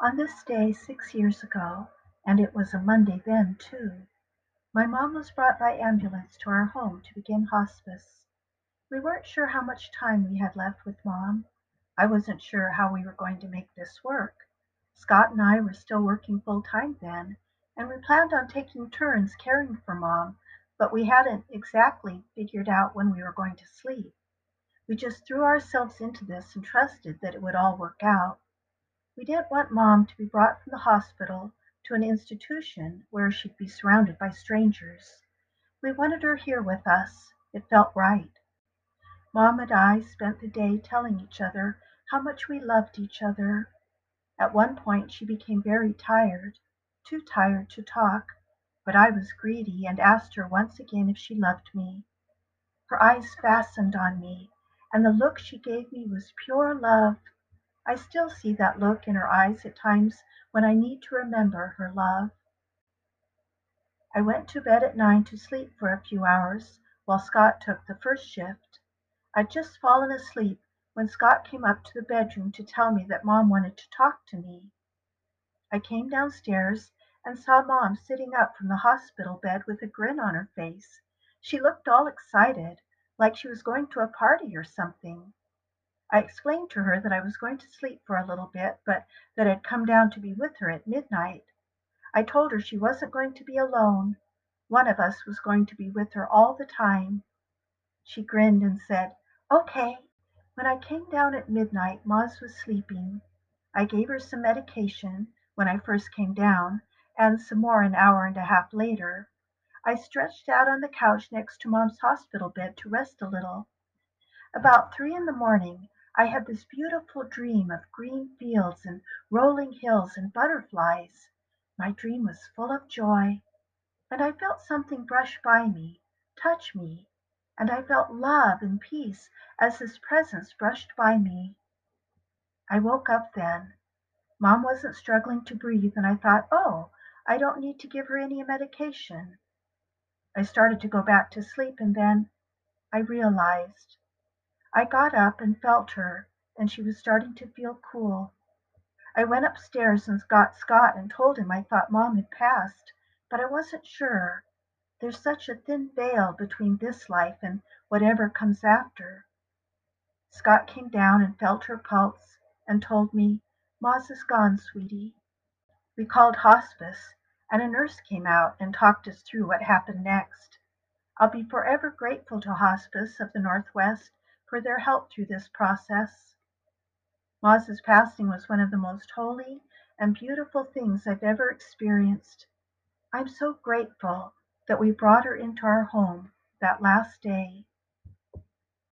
On this day six years ago, and it was a Monday then, too, my mom was brought by ambulance to our home to begin hospice. We weren't sure how much time we had left with mom. I wasn't sure how we were going to make this work. Scott and I were still working full time then, and we planned on taking turns caring for mom, but we hadn't exactly figured out when we were going to sleep. We just threw ourselves into this and trusted that it would all work out. We didn't want mom to be brought from the hospital to an institution where she'd be surrounded by strangers. We wanted her here with us. It felt right. Mom and I spent the day telling each other how much we loved each other. At one point she became very tired, too tired to talk, but I was greedy and asked her once again if she loved me. Her eyes fastened on me, and the look she gave me was pure love. I still see that look in her eyes at times when I need to remember her love. I went to bed at nine to sleep for a few hours while Scott took the first shift. I'd just fallen asleep when Scott came up to the bedroom to tell me that Mom wanted to talk to me. I came downstairs and saw Mom sitting up from the hospital bed with a grin on her face. She looked all excited, like she was going to a party or something. I explained to her that I was going to sleep for a little bit, but that I'd come down to be with her at midnight. I told her she wasn't going to be alone. One of us was going to be with her all the time. She grinned and said, Okay. When I came down at midnight, Moz was sleeping. I gave her some medication when I first came down, and some more an hour and a half later. I stretched out on the couch next to Mom's hospital bed to rest a little. About three in the morning, I had this beautiful dream of green fields and rolling hills and butterflies. My dream was full of joy. And I felt something brush by me, touch me, and I felt love and peace as his presence brushed by me. I woke up then. Mom wasn't struggling to breathe, and I thought, oh, I don't need to give her any medication. I started to go back to sleep, and then I realized. I got up and felt her, and she was starting to feel cool. I went upstairs and got Scott and told him I thought Mom had passed, but I wasn't sure. There's such a thin veil between this life and whatever comes after. Scott came down and felt her pulse and told me, Moz is gone, sweetie. We called hospice, and a nurse came out and talked us through what happened next. I'll be forever grateful to Hospice of the Northwest for their help through this process. Moz's passing was one of the most holy and beautiful things I've ever experienced. I'm so grateful that we brought her into our home that last day.